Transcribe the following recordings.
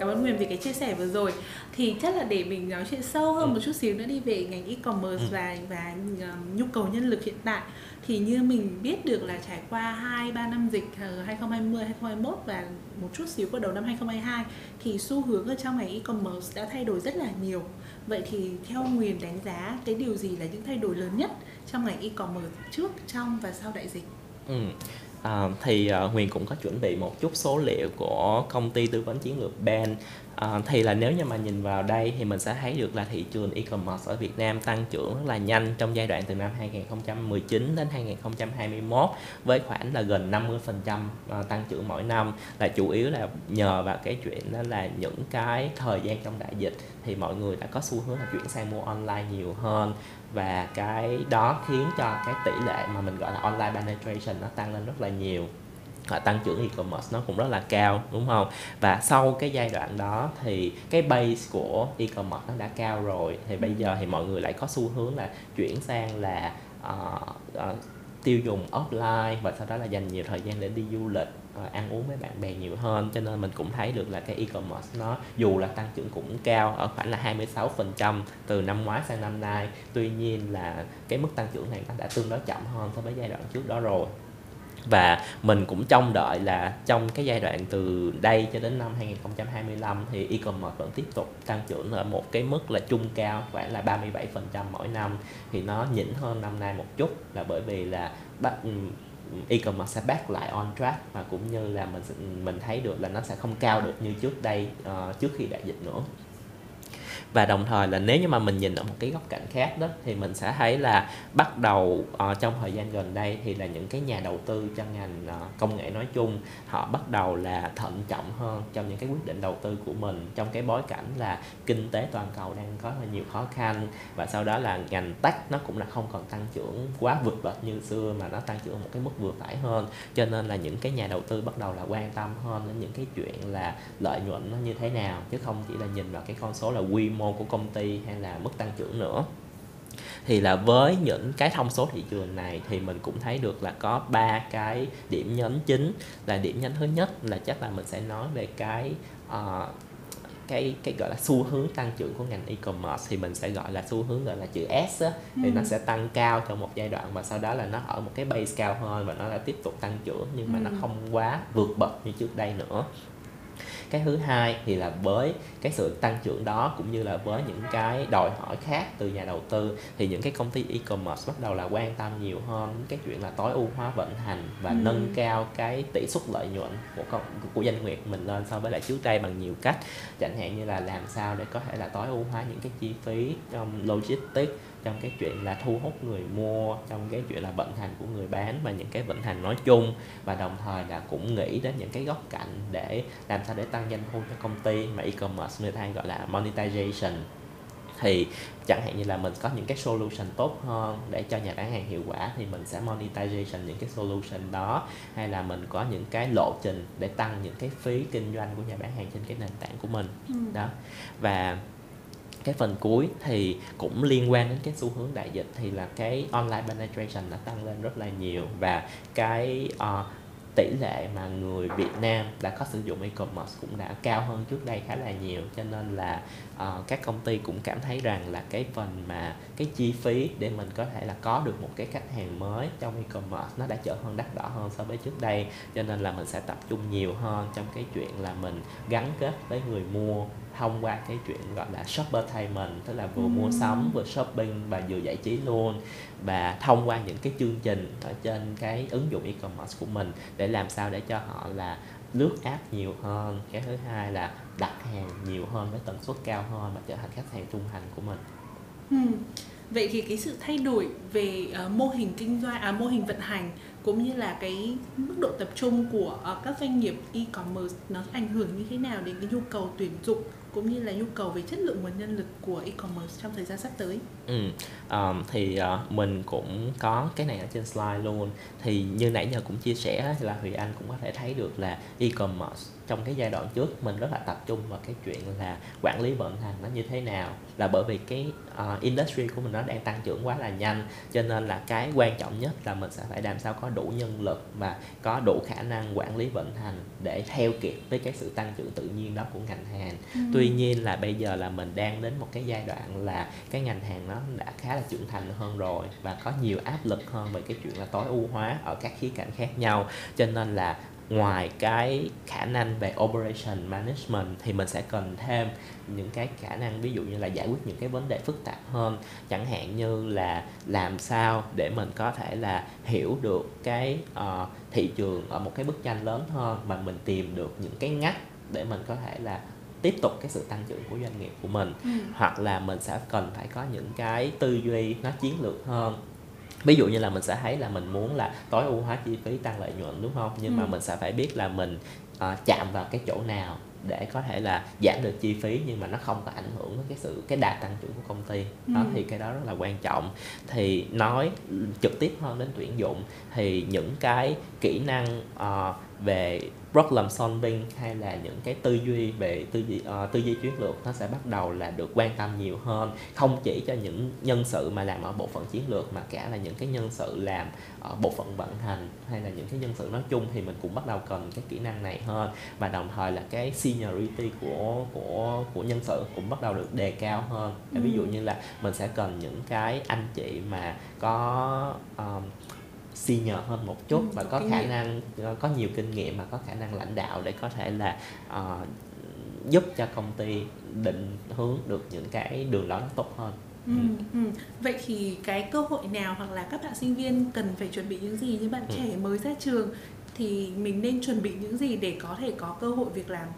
cảm ơn Huyền vì cái chia sẻ vừa rồi thì chắc là để mình nói chuyện sâu hơn ừ. một chút xíu nữa đi về ngành e-commerce ừ. và và uh, nhu cầu nhân lực hiện tại thì như mình biết được là trải qua 2 3 năm dịch 2020 2021 và một chút xíu vào đầu năm 2022 thì xu hướng ở trong ngành e-commerce đã thay đổi rất là nhiều. Vậy thì theo Nguyền đánh giá cái điều gì là những thay đổi lớn nhất trong ngành e-commerce trước, trong và sau đại dịch? Ừ. À, thì uh, Huyền cũng có chuẩn bị một chút số liệu của công ty tư vấn chiến lược Ben. À, thì là nếu như mà nhìn vào đây thì mình sẽ thấy được là thị trường e-commerce ở Việt Nam tăng trưởng rất là nhanh trong giai đoạn từ năm 2019 đến 2021 với khoảng là gần 50% ờ, tăng trưởng mỗi năm. Là chủ yếu là nhờ vào cái chuyện đó là những cái thời gian trong đại dịch thì mọi người đã có xu hướng là chuyển sang mua online nhiều hơn. Và cái đó khiến cho cái tỷ lệ mà mình gọi là online penetration nó tăng lên rất là nhiều tăng trưởng e-commerce nó cũng rất là cao đúng không? Và sau cái giai đoạn đó thì cái base của e-commerce nó đã cao rồi. Thì bây giờ thì mọi người lại có xu hướng là chuyển sang là uh, uh, tiêu dùng offline và sau đó là dành nhiều thời gian để đi du lịch uh, ăn uống với bạn bè nhiều hơn. Cho nên mình cũng thấy được là cái e-commerce nó dù là tăng trưởng cũng cao ở khoảng là 26% từ năm ngoái sang năm nay. Tuy nhiên là cái mức tăng trưởng này nó đã tương đối chậm hơn so với giai đoạn trước đó rồi và mình cũng trông đợi là trong cái giai đoạn từ đây cho đến năm 2025 thì e-commerce vẫn tiếp tục tăng trưởng ở một cái mức là trung cao khoảng là 37% mỗi năm. Thì nó nhỉnh hơn năm nay một chút là bởi vì là bắt ừ, e-commerce sẽ back lại on track và cũng như là mình mình thấy được là nó sẽ không cao được như trước đây uh, trước khi đại dịch nữa và đồng thời là nếu như mà mình nhìn ở một cái góc cạnh khác đó thì mình sẽ thấy là bắt đầu uh, trong thời gian gần đây thì là những cái nhà đầu tư trong ngành uh, công nghệ nói chung họ bắt đầu là thận trọng hơn trong những cái quyết định đầu tư của mình trong cái bối cảnh là kinh tế toàn cầu đang có hơi nhiều khó khăn. Và sau đó là ngành tech nó cũng là không còn tăng trưởng quá vượt bậc như xưa mà nó tăng trưởng một cái mức vừa phải hơn. Cho nên là những cái nhà đầu tư bắt đầu là quan tâm hơn đến những cái chuyện là lợi nhuận nó như thế nào chứ không chỉ là nhìn vào cái con số là quy mô mô của công ty hay là mức tăng trưởng nữa thì là với những cái thông số thị trường này thì mình cũng thấy được là có ba cái điểm nhấn chính là điểm nhấn thứ nhất là chắc là mình sẽ nói về cái uh, cái cái gọi là xu hướng tăng trưởng của ngành e-commerce thì mình sẽ gọi là xu hướng gọi là chữ S á, thì ừ. nó sẽ tăng cao trong một giai đoạn và sau đó là nó ở một cái base cao hơn và nó đã tiếp tục tăng trưởng nhưng mà ừ. nó không quá vượt bậc như trước đây nữa cái thứ hai thì là với cái sự tăng trưởng đó cũng như là với những cái đòi hỏi khác từ nhà đầu tư thì những cái công ty e-commerce bắt đầu là quan tâm nhiều hơn cái chuyện là tối ưu hóa vận hành và ừ. nâng cao cái tỷ suất lợi nhuận của công, của doanh nghiệp mình lên so với lại trước đây bằng nhiều cách chẳng hạn như là làm sao để có thể là tối ưu hóa những cái chi phí trong logistics trong cái chuyện là thu hút người mua trong cái chuyện là vận hành của người bán và những cái vận hành nói chung. Và đồng thời là cũng nghĩ đến những cái góc cạnh để làm sao để tăng doanh thu cho công ty mà e-commerce người ta gọi là monetization. Thì chẳng hạn như là mình có những cái solution tốt hơn để cho nhà bán hàng hiệu quả thì mình sẽ monetization những cái solution đó. Hay là mình có những cái lộ trình để tăng những cái phí kinh doanh của nhà bán hàng trên cái nền tảng của mình. Ừ. đó. Và cái phần cuối thì cũng liên quan đến cái xu hướng đại dịch thì là cái online penetration đã tăng lên rất là nhiều và cái uh, tỷ lệ mà người Việt Nam đã có sử dụng e-commerce cũng đã cao hơn trước đây khá là nhiều. Cho nên là uh, các công ty cũng cảm thấy rằng là cái phần mà cái chi phí để mình có thể là có được một cái khách hàng mới trong e-commerce nó đã trở hơn đắt đỏ hơn so với trước đây. Cho nên là mình sẽ tập trung nhiều hơn trong cái chuyện là mình gắn kết với người mua thông qua cái chuyện gọi là shoppertainment tức là vừa mua sắm vừa shopping và vừa giải trí luôn. Và thông qua những cái chương trình ở trên cái ứng dụng e-commerce của mình để làm sao để cho họ là lướt app nhiều hơn. Cái thứ hai là đặt hàng nhiều hơn với tần suất cao hơn và trở thành khách hàng trung thành của mình ừ. vậy thì cái sự thay đổi về uh, mô hình kinh doanh à mô hình vận hành cũng như là cái mức độ tập trung của uh, các doanh nghiệp e-commerce nó ảnh hưởng như thế nào đến cái nhu cầu tuyển dụng cũng như là nhu cầu về chất lượng nguồn nhân lực của e-commerce trong thời gian sắp tới. Ừ, um, thì uh, mình cũng có cái này ở trên slide luôn. Thì như nãy giờ cũng chia sẻ là Huyền Anh cũng có thể thấy được là e-commerce trong cái giai đoạn trước mình rất là tập trung vào cái chuyện là quản lý vận hành nó như thế nào. Là bởi vì cái uh, industry của mình nó đang tăng trưởng quá là nhanh cho nên là cái quan trọng nhất là mình sẽ phải làm sao có đủ nhân lực và có đủ khả năng quản lý vận hành để theo kịp với cái sự tăng trưởng tự nhiên đó của ngành hàng. Ừ. tuy nhiên là bây giờ là mình đang đến một cái giai đoạn là cái ngành hàng nó đã khá là trưởng thành hơn rồi và có nhiều áp lực hơn về cái chuyện là tối ưu hóa ở các khía cạnh khác nhau. Cho nên là ngoài cái khả năng về operation management thì mình sẽ cần thêm những cái khả năng ví dụ như là giải quyết những cái vấn đề phức tạp hơn. Chẳng hạn như là làm sao để mình có thể là hiểu được cái uh, thị trường ở một cái bức tranh lớn hơn và mình tìm được những cái ngách để mình có thể là tiếp tục cái sự tăng trưởng của doanh nghiệp của mình. Ừ. hoặc là mình sẽ cần phải có những cái tư duy nó chiến lược hơn ví dụ như là mình sẽ thấy là mình muốn là tối ưu hóa chi phí tăng lợi nhuận đúng không nhưng ừ. mà mình sẽ phải biết là mình uh, chạm vào cái chỗ nào để có thể là giảm được chi phí nhưng mà nó không có ảnh hưởng đến cái sự cái đạt tăng trưởng của công ty đó ừ. thì cái đó rất là quan trọng thì nói trực tiếp hơn đến tuyển dụng thì những cái kỹ năng uh, về problem solving hay là những cái tư duy về tư duy uh, tư duy chiến lược nó sẽ bắt đầu là được quan tâm nhiều hơn. Không chỉ cho những nhân sự mà làm ở bộ phận chiến lược mà cả là những cái nhân sự làm ở bộ phận vận hành hay là những cái nhân sự nói chung thì mình cũng bắt đầu cần cái kỹ năng này hơn. Và đồng thời là cái seniority của của của nhân sự cũng bắt đầu được đề cao hơn. Ví dụ như là mình sẽ cần những cái anh chị mà có um, senior hơn một chút ừ, và có khả nghiệm. năng ờ, có nhiều kinh nghiệm và có khả năng lãnh đạo để có thể là uh, giúp cho công ty định hướng được những cái đường lối tốt hơn Ừ, ừ. Vậy thì cái cơ hội nào hoặc là các bạn sinh viên cần phải chuẩn bị những gì như bạn ừ. trẻ mới ra trường thì mình nên chuẩn bị những gì để có thể có cơ hội việc làm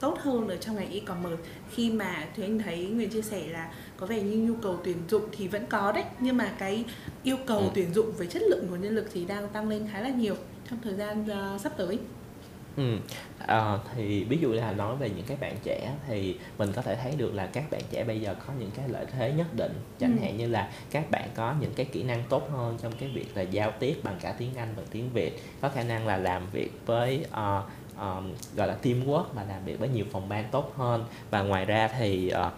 tốt hơn ở trong ngành e-commerce khi mà thì anh thấy người chia sẻ là có vẻ như nhu cầu tuyển dụng thì vẫn có đấy nhưng mà cái yêu cầu ừ. tuyển dụng về chất lượng nguồn nhân lực thì đang tăng lên khá là nhiều trong thời gian uh, sắp tới Ừ. À, thì ví dụ là nói về những cái bạn trẻ thì mình có thể thấy được là các bạn trẻ bây giờ có những cái lợi thế nhất định chẳng ừ. hạn như là các bạn có những cái kỹ năng tốt hơn trong cái việc là giao tiếp bằng cả tiếng Anh và tiếng Việt có khả năng là làm việc với uh, um, gọi là teamwork mà làm việc với nhiều phòng ban tốt hơn. Và ngoài ra thì uh,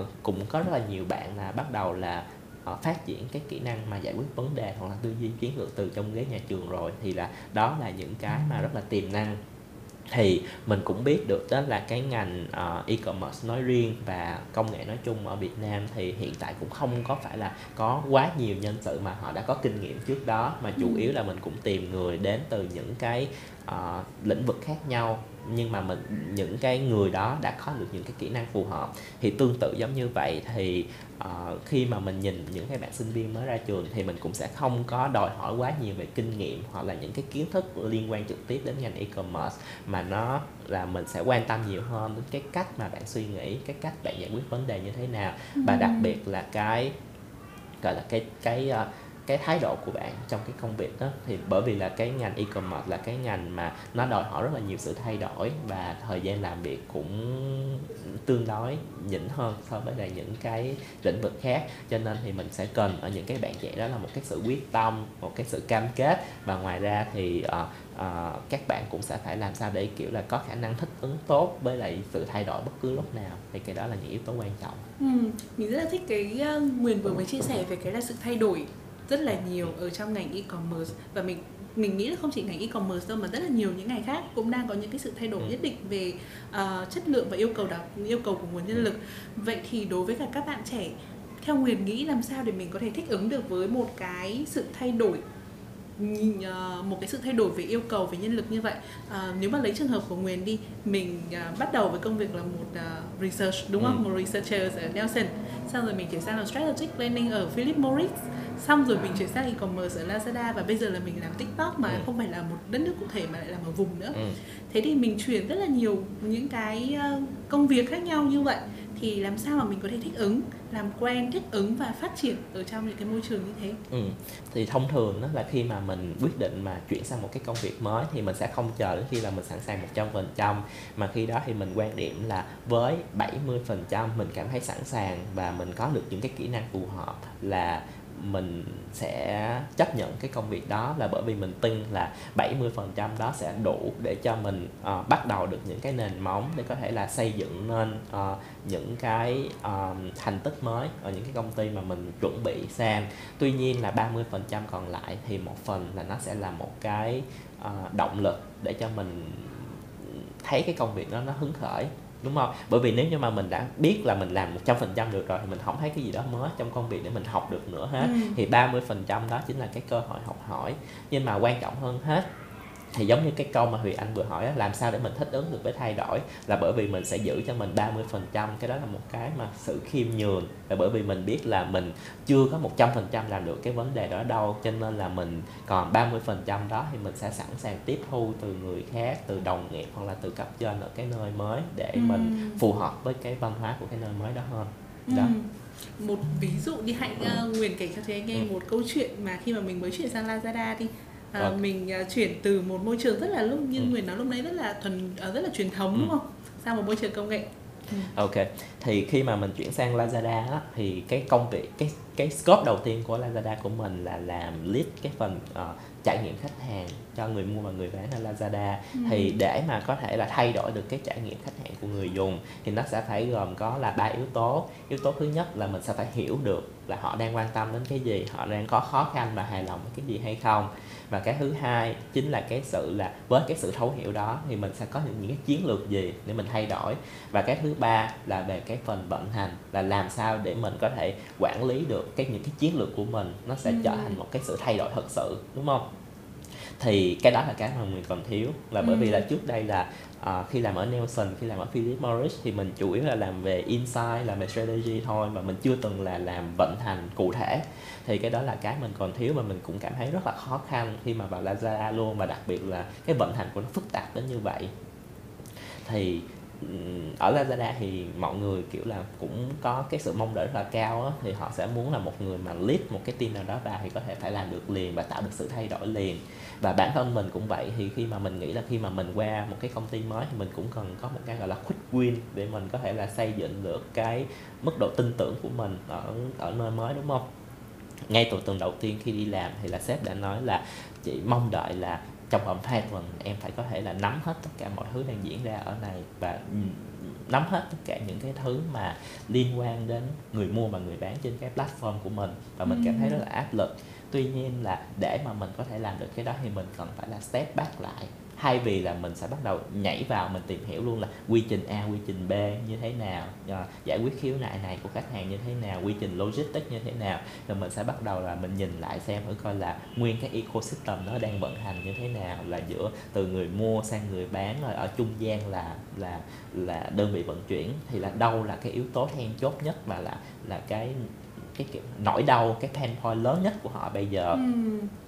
uh, cũng có rất là nhiều bạn là bắt đầu là uh, phát triển cái kỹ năng mà giải quyết vấn đề hoặc là tư duy chiến lược từ trong ghế nhà trường rồi. Thì là đó là những cái mà rất là tiềm năng. Thì mình cũng biết được đó là cái ngành uh, e-commerce nói riêng và công nghệ nói chung ở Việt Nam thì hiện tại cũng không có phải là có quá nhiều nhân sự mà họ đã có kinh nghiệm trước đó. Mà chủ ừ. yếu là mình cũng tìm người đến từ những cái uh, lĩnh vực khác nhau nhưng mà mình những cái người đó đã có được những cái kỹ năng phù hợp thì tương tự giống như vậy thì uh, khi mà mình nhìn những cái bạn sinh viên mới ra trường thì mình cũng sẽ không có đòi hỏi quá nhiều về kinh nghiệm hoặc là những cái kiến thức liên quan trực tiếp đến ngành e-commerce mà nó là mình sẽ quan tâm nhiều hơn đến cái cách mà bạn suy nghĩ cái cách bạn giải quyết vấn đề như thế nào. Và đặc biệt là cái gọi là cái cái uh, cái thái độ của bạn trong cái công việc đó. Thì bởi vì là cái ngành e-commerce là cái ngành mà nó đòi hỏi rất là nhiều sự thay đổi và thời gian làm việc cũng tương đối nhỉnh hơn so với lại những cái lĩnh vực khác. Cho nên thì mình sẽ cần ở những cái bạn trẻ đó là một cái sự quyết tâm một cái sự cam kết. Và ngoài ra thì uh, uh, các bạn cũng sẽ phải làm sao để kiểu là có khả năng thích ứng tốt với lại sự thay đổi bất cứ lúc nào. Thì cái đó là những yếu tố quan trọng. Ừ, mình rất là thích cái uh, Nguyền vừa mới chia sẻ về cái là sự thay đổi rất là nhiều ở trong ngành e-commerce. Và mình mình nghĩ là không chỉ ngành e-commerce đâu mà rất là nhiều những ngành khác cũng đang có những cái sự thay đổi ừ. nhất định về uh, chất lượng và yêu cầu đặc yêu cầu của nguồn nhân lực. Vậy thì đối với cả các bạn trẻ theo Nguyền nghĩ làm sao để mình có thể thích ứng được với một cái sự thay đổi một cái sự thay đổi về yêu cầu về nhân lực như vậy. Uh, nếu mà lấy trường hợp của Nguyền đi mình uh, bắt đầu với công việc là một uh, research đúng không? Ừ. một researcher ở Nelson. Xong rồi mình chuyển sang là strategic planning ở Philip Morris. Xong rồi mình chuyển sang e-commerce ở Lazada và bây giờ là mình làm TikTok mà ừ. không phải là một đất nước cụ thể mà lại làm ở vùng nữa. Ừ. thế thì mình chuyển rất là nhiều những cái công việc khác nhau như vậy. Thì làm sao mà mình có thể thích ứng làm quen, thích ứng và phát triển ở trong những cái môi trường như thế ừ. thì thông thường đó là khi mà mình quyết định mà chuyển sang một cái công việc mới thì mình sẽ không chờ đến khi là mình sẵn sàng một trăm phần trăm mà khi đó thì mình quan điểm là với 70% mình cảm thấy sẵn sàng và mình có được những cái kỹ năng phù hợp là mình sẽ chấp nhận cái công việc đó là bởi vì mình tin là 70% đó sẽ đủ để cho mình uh, bắt đầu được những cái nền móng để có thể là xây dựng nên uh, những cái uh, thành tích mới ở những cái công ty mà mình chuẩn bị sang tuy nhiên là 30% còn lại thì một phần là nó sẽ là một cái uh, động lực để cho mình thấy cái công việc đó nó hứng khởi đúng không bởi vì nếu như mà mình đã biết là mình làm 100% được rồi thì mình không thấy cái gì đó mới trong công việc để mình học được nữa hết ừ. thì 30% đó chính là cái cơ hội học hỏi nhưng mà quan trọng hơn hết thì giống như cái câu mà Huy Anh vừa hỏi làm sao để mình thích ứng được với thay đổi? Là bởi vì mình sẽ giữ cho mình 30% cái đó là một cái mà sự khiêm nhường. Là bởi vì mình biết là mình chưa có 100% làm được cái vấn đề đó đâu cho nên là mình còn 30% đó thì mình sẽ sẵn sàng tiếp thu từ người khác từ đồng nghiệp hoặc là từ cấp trên ở cái nơi mới để ừ. mình phù hợp với cái văn hóa của cái nơi mới đó hơn. Đó. Ừ một ví dụ đi hạnh uh, ờ, Nguyền kể cho thấy anh nghe ừ. một câu chuyện mà khi mà mình mới chuyển sang Lazada đi à, vâng. mình uh, chuyển từ một môi trường rất là lúc như ừ. Nguyễn nói lúc nãy rất là thuần uh, rất là truyền thống ừ. đúng không sang một môi trường công nghệ ừ. ok thì khi mà mình chuyển sang Lazada á, thì cái công việc cái cái scope đầu tiên của Lazada của mình là làm lead cái phần uh, trải nghiệm khách hàng cho người mua và người bán ở Lazada. Ừ. thì để mà có thể là thay đổi được cái trải nghiệm khách hàng của người dùng thì nó sẽ phải gồm có là ba yếu tố. Yếu tố thứ nhất là mình sẽ phải hiểu được là họ đang quan tâm đến cái gì họ đang có khó khăn và hài lòng với cái gì hay không. Và cái thứ hai chính là cái sự là với cái sự thấu hiểu đó thì mình sẽ có những, những cái chiến lược gì để mình thay đổi. Và cái thứ ba là về cái phần vận hành là làm sao để mình có thể quản lý được cái những cái chiến lược của mình nó sẽ ừ. trở thành một cái sự thay đổi thật sự đúng không thì cái đó là cái mà mình còn thiếu. Là bởi ừ. vì là trước đây là uh, khi làm ở Nelson khi làm ở Philip Morris thì mình chủ yếu là làm về insight làm về strategy thôi mà mình chưa từng là làm vận hành cụ thể. Thì cái đó là cái mình còn thiếu và mình cũng cảm thấy rất là khó khăn khi mà vào Lazada luôn và đặc biệt là cái vận hành của nó phức tạp đến như vậy. Thì ở Lazada thì mọi người kiểu là cũng có cái sự mong đợi rất là cao á, thì họ sẽ muốn là một người mà lead một cái team nào đó vào thì có thể phải làm được liền và tạo được sự thay đổi liền. Và bản thân mình cũng vậy thì khi mà mình nghĩ là khi mà mình qua một cái công ty mới thì mình cũng cần có một cái gọi là quick win để mình có thể là xây dựng được cái mức độ tin tưởng của mình ở ở nơi mới đúng không? Ngay từ tuần đầu tiên khi đi làm thì là sếp đã nói là chị mong đợi là trong vòng hai tuần em phải có thể là nắm hết tất cả mọi thứ đang diễn ra ở này và nắm hết tất cả những cái thứ mà liên quan đến người mua và người bán trên cái platform của mình. Và mình cảm thấy rất là áp lực tuy nhiên là để mà mình có thể làm được cái đó thì mình cần phải là step back lại. Thay vì là mình sẽ bắt đầu nhảy vào mình tìm hiểu luôn là quy trình A, quy trình B như thế nào ờ, giải quyết khiếu nại này của khách hàng như thế nào, quy trình logistics như thế nào. Rồi mình sẽ bắt đầu là mình nhìn lại xem thử coi là nguyên cái ecosystem nó đang vận hành như thế nào, là giữa từ người mua sang người bán, rồi ở trung gian là là là đơn vị vận chuyển. Thì là đâu là cái yếu tố then chốt nhất và là là cái cái kiểu nỗi đau cái pain point lớn nhất của họ bây giờ ừ.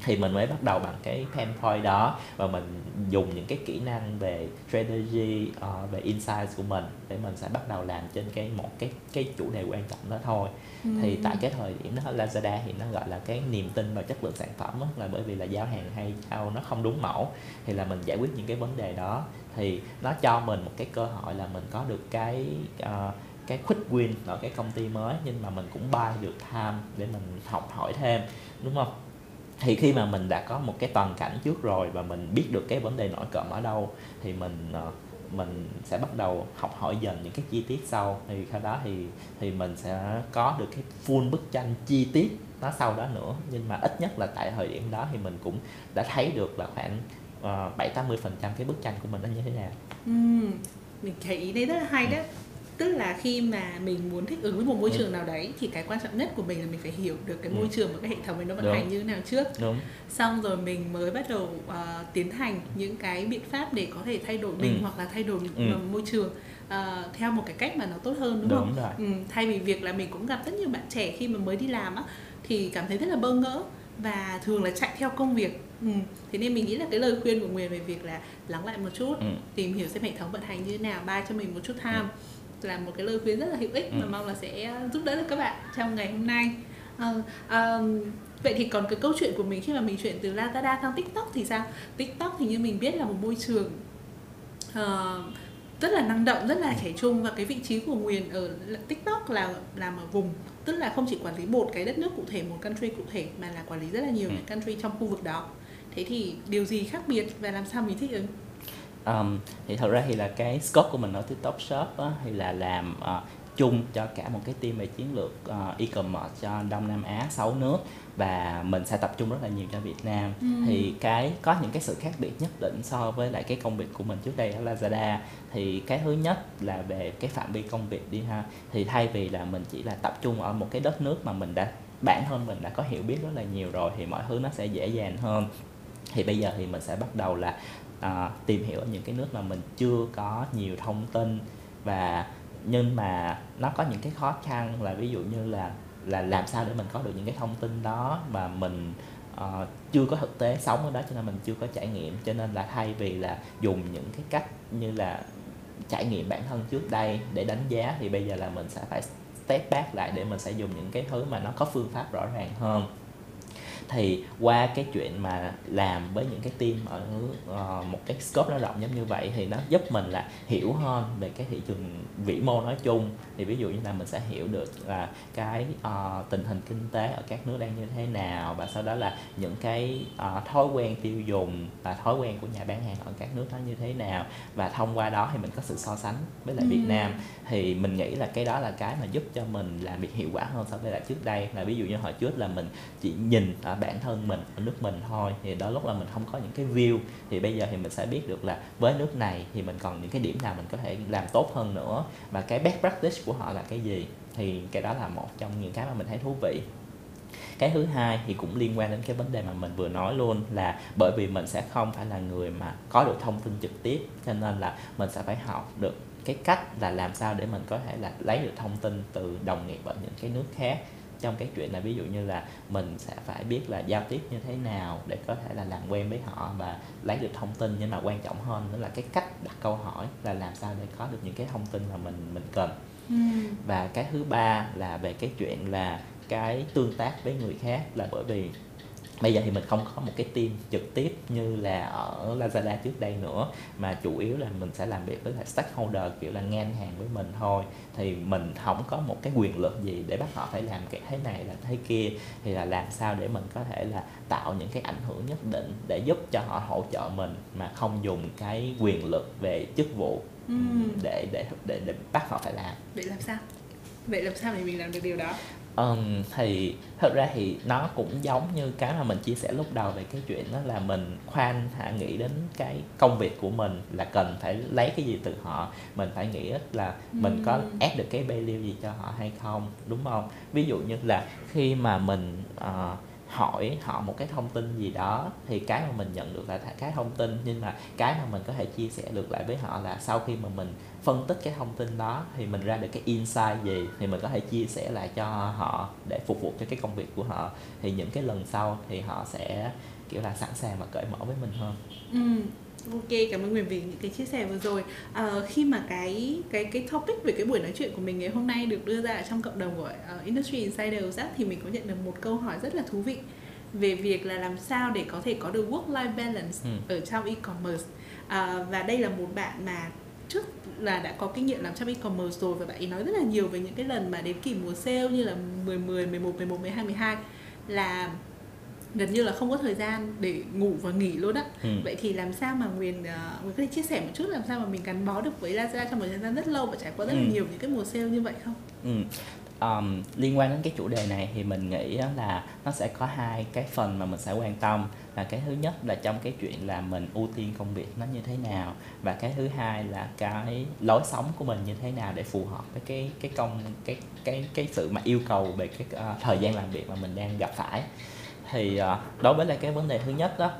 thì mình mới bắt đầu bằng cái pain point đó và mình dùng những cái kỹ năng về strategy uh, về insights của mình để mình sẽ bắt đầu làm trên cái một cái cái chủ đề quan trọng đó thôi ừ. thì tại cái thời điểm đó Lazada thì nó gọi là cái niềm tin vào chất lượng sản phẩm đó, là bởi vì là giao hàng hay giao nó không đúng mẫu thì là mình giải quyết những cái vấn đề đó thì nó cho mình một cái cơ hội là mình có được cái uh, cái quick win ở cái công ty mới nhưng mà mình cũng buy được time để mình học hỏi thêm đúng không? Thì khi mà mình đã có một cái toàn cảnh trước rồi và mình biết được cái vấn đề nổi cộm ở đâu thì mình ờ, mình sẽ bắt đầu học hỏi dần những cái chi tiết sau. Thì sau đó thì thì mình sẽ có được cái full bức tranh chi tiết nó sau đó nữa. Nhưng mà ít nhất là tại thời điểm đó thì mình cũng đã thấy được là khoảng ờ, bảy tám mươi phần trăm cái bức tranh của mình nó như thế nào. Ừ, mình thấy ý đấy rất là hay đấy tức là khi mà mình muốn thích ứng với một môi ừ. trường nào đấy thì cái quan trọng nhất của mình là mình phải hiểu được cái môi ừ. trường và cái hệ thống ấy nó vận hành như thế nào trước Đúng. xong rồi mình mới bắt đầu uh, tiến hành những cái biện pháp để có thể thay đổi mình ừ. hoặc là thay đổi ừ. môi trường uh, theo một cái cách mà nó tốt hơn đúng, đúng không rồi. Ừ, thay vì việc là mình cũng gặp rất nhiều bạn trẻ khi mà mới đi làm á thì cảm thấy rất là bơ ngỡ và thường là chạy theo công việc ừ. thế nên mình nghĩ là cái lời khuyên của Nguyền về việc là lắng lại một chút ừ. tìm hiểu xem hệ thống vận hành như thế nào bay cho mình một chút tham ừ là một cái lời khuyên rất là hữu ích ừ. mà mong là sẽ giúp đỡ được các bạn trong ngày hôm nay à, à, vậy thì còn cái câu chuyện của mình khi mà mình chuyển từ Lazada sang TikTok thì sao TikTok thì như mình biết là một môi trường uh, rất là năng động rất là trẻ trung và cái vị trí của Nguyền ở TikTok là làm ở vùng tức là không chỉ quản lý một cái đất nước cụ thể một country cụ thể mà là quản lý rất là nhiều ừ. cái country trong khu vực đó thế thì điều gì khác biệt và làm sao mình thích ứng um, thì thật ra thì là cái scope của mình ở TikTok Shop á, thì là làm uh, chung cho cả một cái team về chiến lược uh, e-commerce cho Đông Nam Á 6 nước và mình sẽ tập trung rất là nhiều cho Việt Nam. Ừ. thì cái có những cái sự khác biệt nhất định so với lại cái công việc của mình trước đây ở Lazada. Thì cái thứ nhất là về cái phạm vi công việc đi ha. Thì thay vì là mình chỉ là tập trung ở một cái đất nước mà mình đã bản thân mình đã có hiểu biết rất là nhiều rồi thì mọi thứ nó sẽ dễ dàng hơn. Thì bây giờ thì mình sẽ bắt đầu là à, tìm hiểu ở những cái nước mà mình chưa có nhiều thông tin và nhưng mà nó có những cái khó khăn là ví dụ như là là làm sao để mình có được những cái thông tin đó mà mình uh, chưa có thực tế sống ở đó cho nên mình chưa có trải nghiệm. Cho nên là thay vì là dùng những cái cách như là trải nghiệm bản thân trước đây để đánh giá thì bây giờ là mình sẽ phải step back lại để mình sẽ dùng những cái thứ mà nó có phương pháp rõ ràng hơn thì qua cái chuyện mà làm với những cái team ở uh, một cái scope nó rộng giống như vậy thì nó giúp mình là hiểu hơn về cái thị trường vĩ mô nói chung. Thì ví dụ như là mình sẽ hiểu được là cái uh, tình hình kinh tế ở các nước đang như thế nào và sau đó là những cái uh, thói quen tiêu dùng và thói quen của nhà bán hàng ở các nước đó như thế nào. Và thông qua đó thì mình có sự so sánh với lại ừ. Việt Nam. Thì mình nghĩ là cái đó là cái mà giúp cho mình làm việc hiệu quả hơn so với lại trước đây. Là ví dụ như hồi trước là mình chỉ nhìn ở bản thân mình, ở nước mình thôi, thì đó lúc là mình không có những cái view. Thì bây giờ thì mình sẽ biết được là với nước này thì mình còn những cái điểm nào mình có thể làm tốt hơn nữa. Và cái best practice của họ là cái gì? Thì cái đó là một trong những cái mà mình thấy thú vị. Cái thứ hai thì cũng liên quan đến cái vấn đề mà mình vừa nói luôn, là bởi vì mình sẽ không phải là người mà có được thông tin trực tiếp, cho nên là mình sẽ phải học được cái cách là làm sao để mình có thể là lấy được thông tin từ đồng nghiệp ở những cái nước khác trong cái chuyện là ví dụ như là mình sẽ phải biết là giao tiếp như thế nào để có thể là làm quen với họ và lấy được thông tin nhưng mà quan trọng hơn nữa là cái cách đặt câu hỏi là làm sao để có được những cái thông tin mà mình mình cần ừ. và cái thứ ba là về cái chuyện là cái tương tác với người khác là bởi vì bây giờ thì mình không có một cái team trực tiếp như là ở Lazada trước đây nữa mà chủ yếu là mình sẽ làm việc với lại stakeholder kiểu là ngang hàng với mình thôi. Thì mình không có một cái quyền lực gì để bắt họ phải làm cái thế này là thế kia. Thì là làm sao để mình có thể là tạo những cái ảnh hưởng nhất định để giúp cho họ hỗ trợ mình mà không dùng cái quyền lực về chức vụ ừ. để, để để để bắt họ phải làm. Vậy làm sao? Vậy làm sao để mình làm được điều đó um, thì thật ra thì nó cũng giống như cái mà mình chia sẻ lúc đầu về cái chuyện đó là mình khoan hạ nghĩ đến cái công việc của mình là cần phải lấy cái gì từ họ. Mình phải nghĩ là mình có ép được cái value gì cho họ hay không đúng không? Ví dụ như là khi mà mình uh, hỏi họ một cái thông tin gì đó, thì cái mà mình nhận được là cái thông tin, nhưng mà cái mà mình có thể chia sẻ được lại với họ là sau khi mà mình phân tích cái thông tin đó, thì mình ra được cái insight gì, thì mình có thể chia sẻ lại cho họ để phục vụ cho cái công việc của họ thì những cái lần sau thì họ sẽ, kiểu là, sẵn sàng và cởi mở với mình hơn ừ. Ok, cảm ơn Nguyễn vì những cái chia sẻ vừa rồi. À, khi mà cái cái cái topic về cái buổi nói chuyện của mình ngày hôm nay được đưa ra ở trong cộng đồng của uh, Industry Insiders thì mình có nhận được một câu hỏi rất là thú vị về việc là làm sao để có thể có được work-life balance ừ. ở trong e-commerce. À, và đây là một bạn mà trước là đã có kinh nghiệm làm trong e-commerce rồi và bạn ấy nói rất là nhiều về những cái lần mà đến kỳ mùa sale như là 10, 10, 11, 11, 12, 12 là gần như là không có thời gian để ngủ và nghỉ luôn á ừ. vậy thì làm sao mà Nguyên uh, Nguyên có thể chia sẻ một chút làm sao mà mình gắn bó được với Lazada trong một thời gian rất lâu và trải qua rất ừ. là nhiều những cái mùa sale như vậy không? Ừ. Um, liên quan đến cái chủ đề này thì mình nghĩ là nó sẽ có hai cái phần mà mình sẽ quan tâm là cái thứ nhất là trong cái chuyện là mình ưu tiên công việc nó như thế nào và cái thứ hai là cái lối sống của mình như thế nào để phù hợp với cái cái công cái cái cái sự mà yêu cầu về cái uh, thời gian làm việc mà mình đang gặp phải thì uh, đối với lại cái vấn đề thứ nhất đó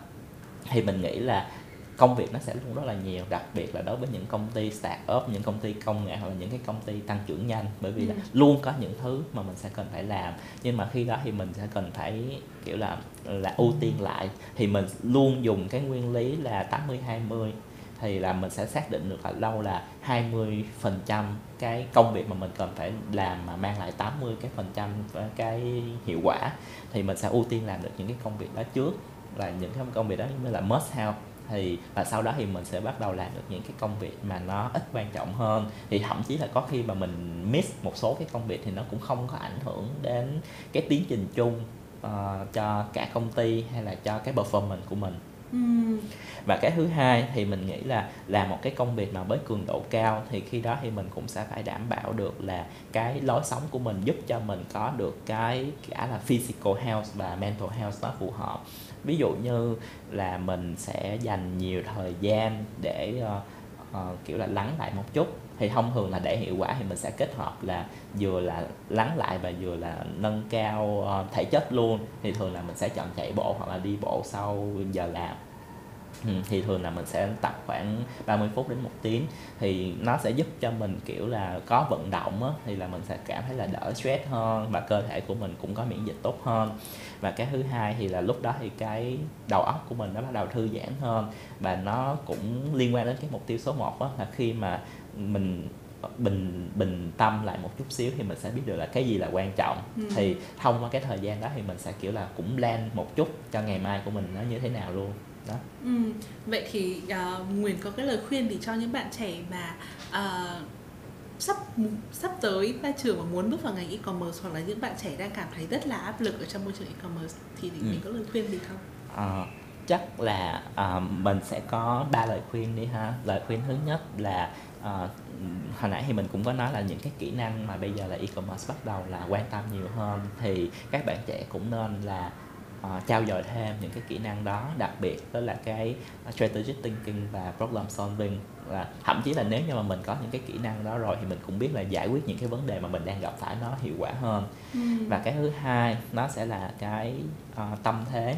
thì mình nghĩ là công việc nó sẽ luôn rất là nhiều đặc biệt là đối với những công ty start up những công ty công nghệ hoặc là những cái công ty tăng trưởng nhanh. Bởi vì ừ. là luôn có những thứ mà mình sẽ cần phải làm. Nhưng mà khi đó thì mình sẽ cần phải kiểu là là ưu tiên lại. Thì mình luôn dùng cái nguyên lý là 80 20 thì là mình sẽ xác định được là đâu là 20 phần trăm cái công việc mà mình cần phải làm mà mang lại 80 cái phần trăm cái hiệu quả thì mình sẽ ưu tiên làm được những cái công việc đó trước. Là những cái công việc đó như là must have thì và sau đó thì mình sẽ bắt đầu làm được những cái công việc mà nó ít quan trọng hơn. Thì thậm chí là có khi mà mình miss một số cái công việc thì nó cũng không có ảnh hưởng đến cái tiến trình chung uh, cho cả công ty hay là cho cái performance của mình và cái thứ hai thì mình nghĩ là làm một cái công việc mà với cường độ cao thì khi đó thì mình cũng sẽ phải đảm bảo được là cái lối sống của mình giúp cho mình có được cái cả là physical health và mental health nó phù hợp. Ví dụ như là mình sẽ dành nhiều thời gian để uh, uh, kiểu là lắng lại một chút thì thông thường là để hiệu quả thì mình sẽ kết hợp là vừa là lắng lại và vừa là nâng cao ờ, thể chất luôn. Thì thường là mình sẽ chọn chạy bộ hoặc là đi bộ sau giờ làm. Ừ, thì thường là mình sẽ tập khoảng 30 phút đến một tiếng. Thì nó sẽ giúp cho mình kiểu là có vận động á, thì là mình sẽ cảm thấy là đỡ stress hơn và cơ thể của mình cũng có miễn dịch tốt hơn. Và cái thứ hai thì là lúc đó thì cái đầu óc của mình nó bắt đầu thư giãn hơn và nó cũng liên quan đến cái mục tiêu số 1 đó là khi mà mình bình bình tâm lại một chút xíu thì mình sẽ biết được là cái gì là quan trọng. Ừ. thì thông qua cái thời gian đó thì mình sẽ kiểu là cũng plan một chút cho ngày mai của mình nó như thế nào luôn đó ừ. vậy thì uh, Nguyễn có cái lời khuyên gì cho những bạn trẻ mà uh, sắp sắp tới ra trường và muốn bước vào ngành e-commerce hoặc là những bạn trẻ đang cảm thấy rất là áp lực ở trong môi trường e-commerce thì ừ. mình có lời khuyên gì không? À, chắc là uh, mình sẽ có ba lời khuyên đi ha. Lời khuyên thứ nhất là uh, hồi nãy thì mình cũng có nói là những cái kỹ năng mà bây giờ là e-commerce bắt đầu là quan tâm nhiều hơn thì các bạn trẻ cũng nên là uh, trao dồi thêm những cái kỹ năng đó đặc biệt đó là cái strategic thinking và problem solving. Là thậm chí là nếu như mà mình có những cái kỹ năng đó rồi thì mình cũng biết là giải quyết những cái vấn đề mà mình đang gặp phải nó hiệu quả hơn. Ừ. và cái thứ hai nó sẽ là cái uh, tâm thế.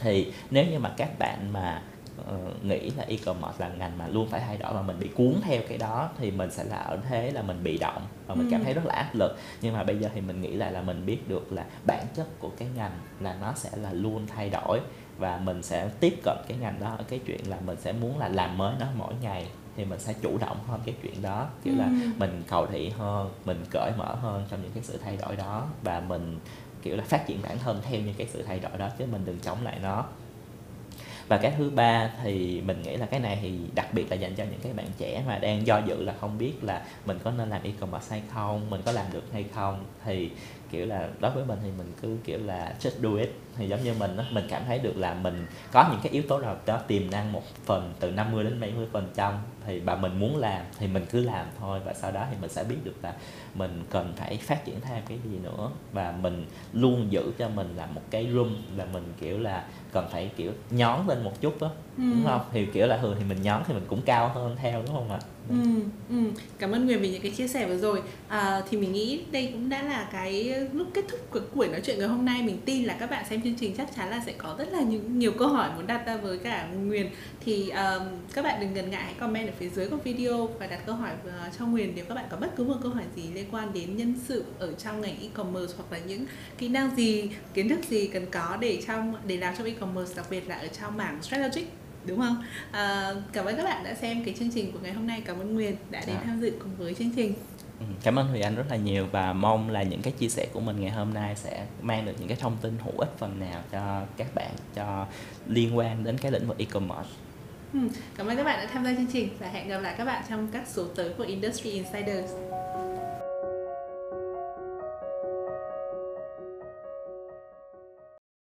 Thì nếu như mà các bạn mà uh, nghĩ là e-commerce là ngành mà luôn phải thay đổi và mình bị cuốn theo cái đó thì mình sẽ là ở thế là mình bị động và mình ừ. cảm thấy rất là áp lực nhưng mà bây giờ thì mình nghĩ lại là mình biết được là bản chất của cái ngành là nó sẽ là luôn thay đổi và mình sẽ tiếp cận cái ngành đó ở cái chuyện là mình sẽ muốn là làm mới nó mỗi ngày thì mình sẽ chủ động hơn cái chuyện đó kiểu ừ. là mình cầu thị hơn mình cởi mở hơn trong những cái sự thay đổi đó và mình kiểu là phát triển bản thân theo những cái sự thay đổi đó chứ mình đừng chống lại nó và cái thứ ba thì mình nghĩ là cái này thì đặc biệt là dành cho những cái bạn trẻ mà đang do dự là không biết là mình có nên làm e-commerce hay không, mình có làm được hay không. Thì kiểu là đối với mình thì mình cứ kiểu là just do it. Thì giống như mình đó, mình cảm thấy được là mình có những cái yếu tố nào đó tiềm năng một phần từ 50 đến 70 phần trăm thì bà mình muốn làm thì mình cứ làm thôi. Và sau đó thì mình sẽ biết được là mình cần phải phát triển thêm cái gì nữa. Và mình luôn giữ cho mình là một cái room là mình kiểu là cần phải kiểu nhón lên một chút đó ừ. đúng không? Thì kiểu là thường thì mình nhón thì mình cũng cao hơn theo đúng không ạ? Ừ, ừ. cảm ơn người vì những cái chia sẻ vừa rồi. À, thì mình nghĩ đây cũng đã là cái lúc kết thúc của buổi nói chuyện ngày hôm nay. Mình tin là các bạn xem chương trình chắc chắn là sẽ có rất là những nhiều câu hỏi muốn đặt ra với cả Nguyền thì um, các bạn đừng ngần ngại hãy comment ở phía dưới của video và đặt câu hỏi uh, cho Nguyền nếu các bạn có bất cứ một câu hỏi gì liên quan đến nhân sự ở trong ngành e-commerce hoặc là những kỹ năng gì kiến thức gì cần có để trong để làm trong e-commerce đặc biệt là ở trong mảng strategic đúng không? À, cảm ơn các bạn đã xem cái chương trình của ngày hôm nay. Cảm ơn Nguyên đã đến à. tham dự cùng với chương trình. Ừ, cảm ơn Thùy Anh rất là nhiều và mong là những cái chia sẻ của mình ngày hôm nay sẽ mang được những cái thông tin hữu ích phần nào cho các bạn cho liên quan đến cái lĩnh vực e-commerce. Ừ, cảm ơn các bạn đã tham gia chương trình và hẹn gặp lại các bạn trong các số tới của Industry Insiders.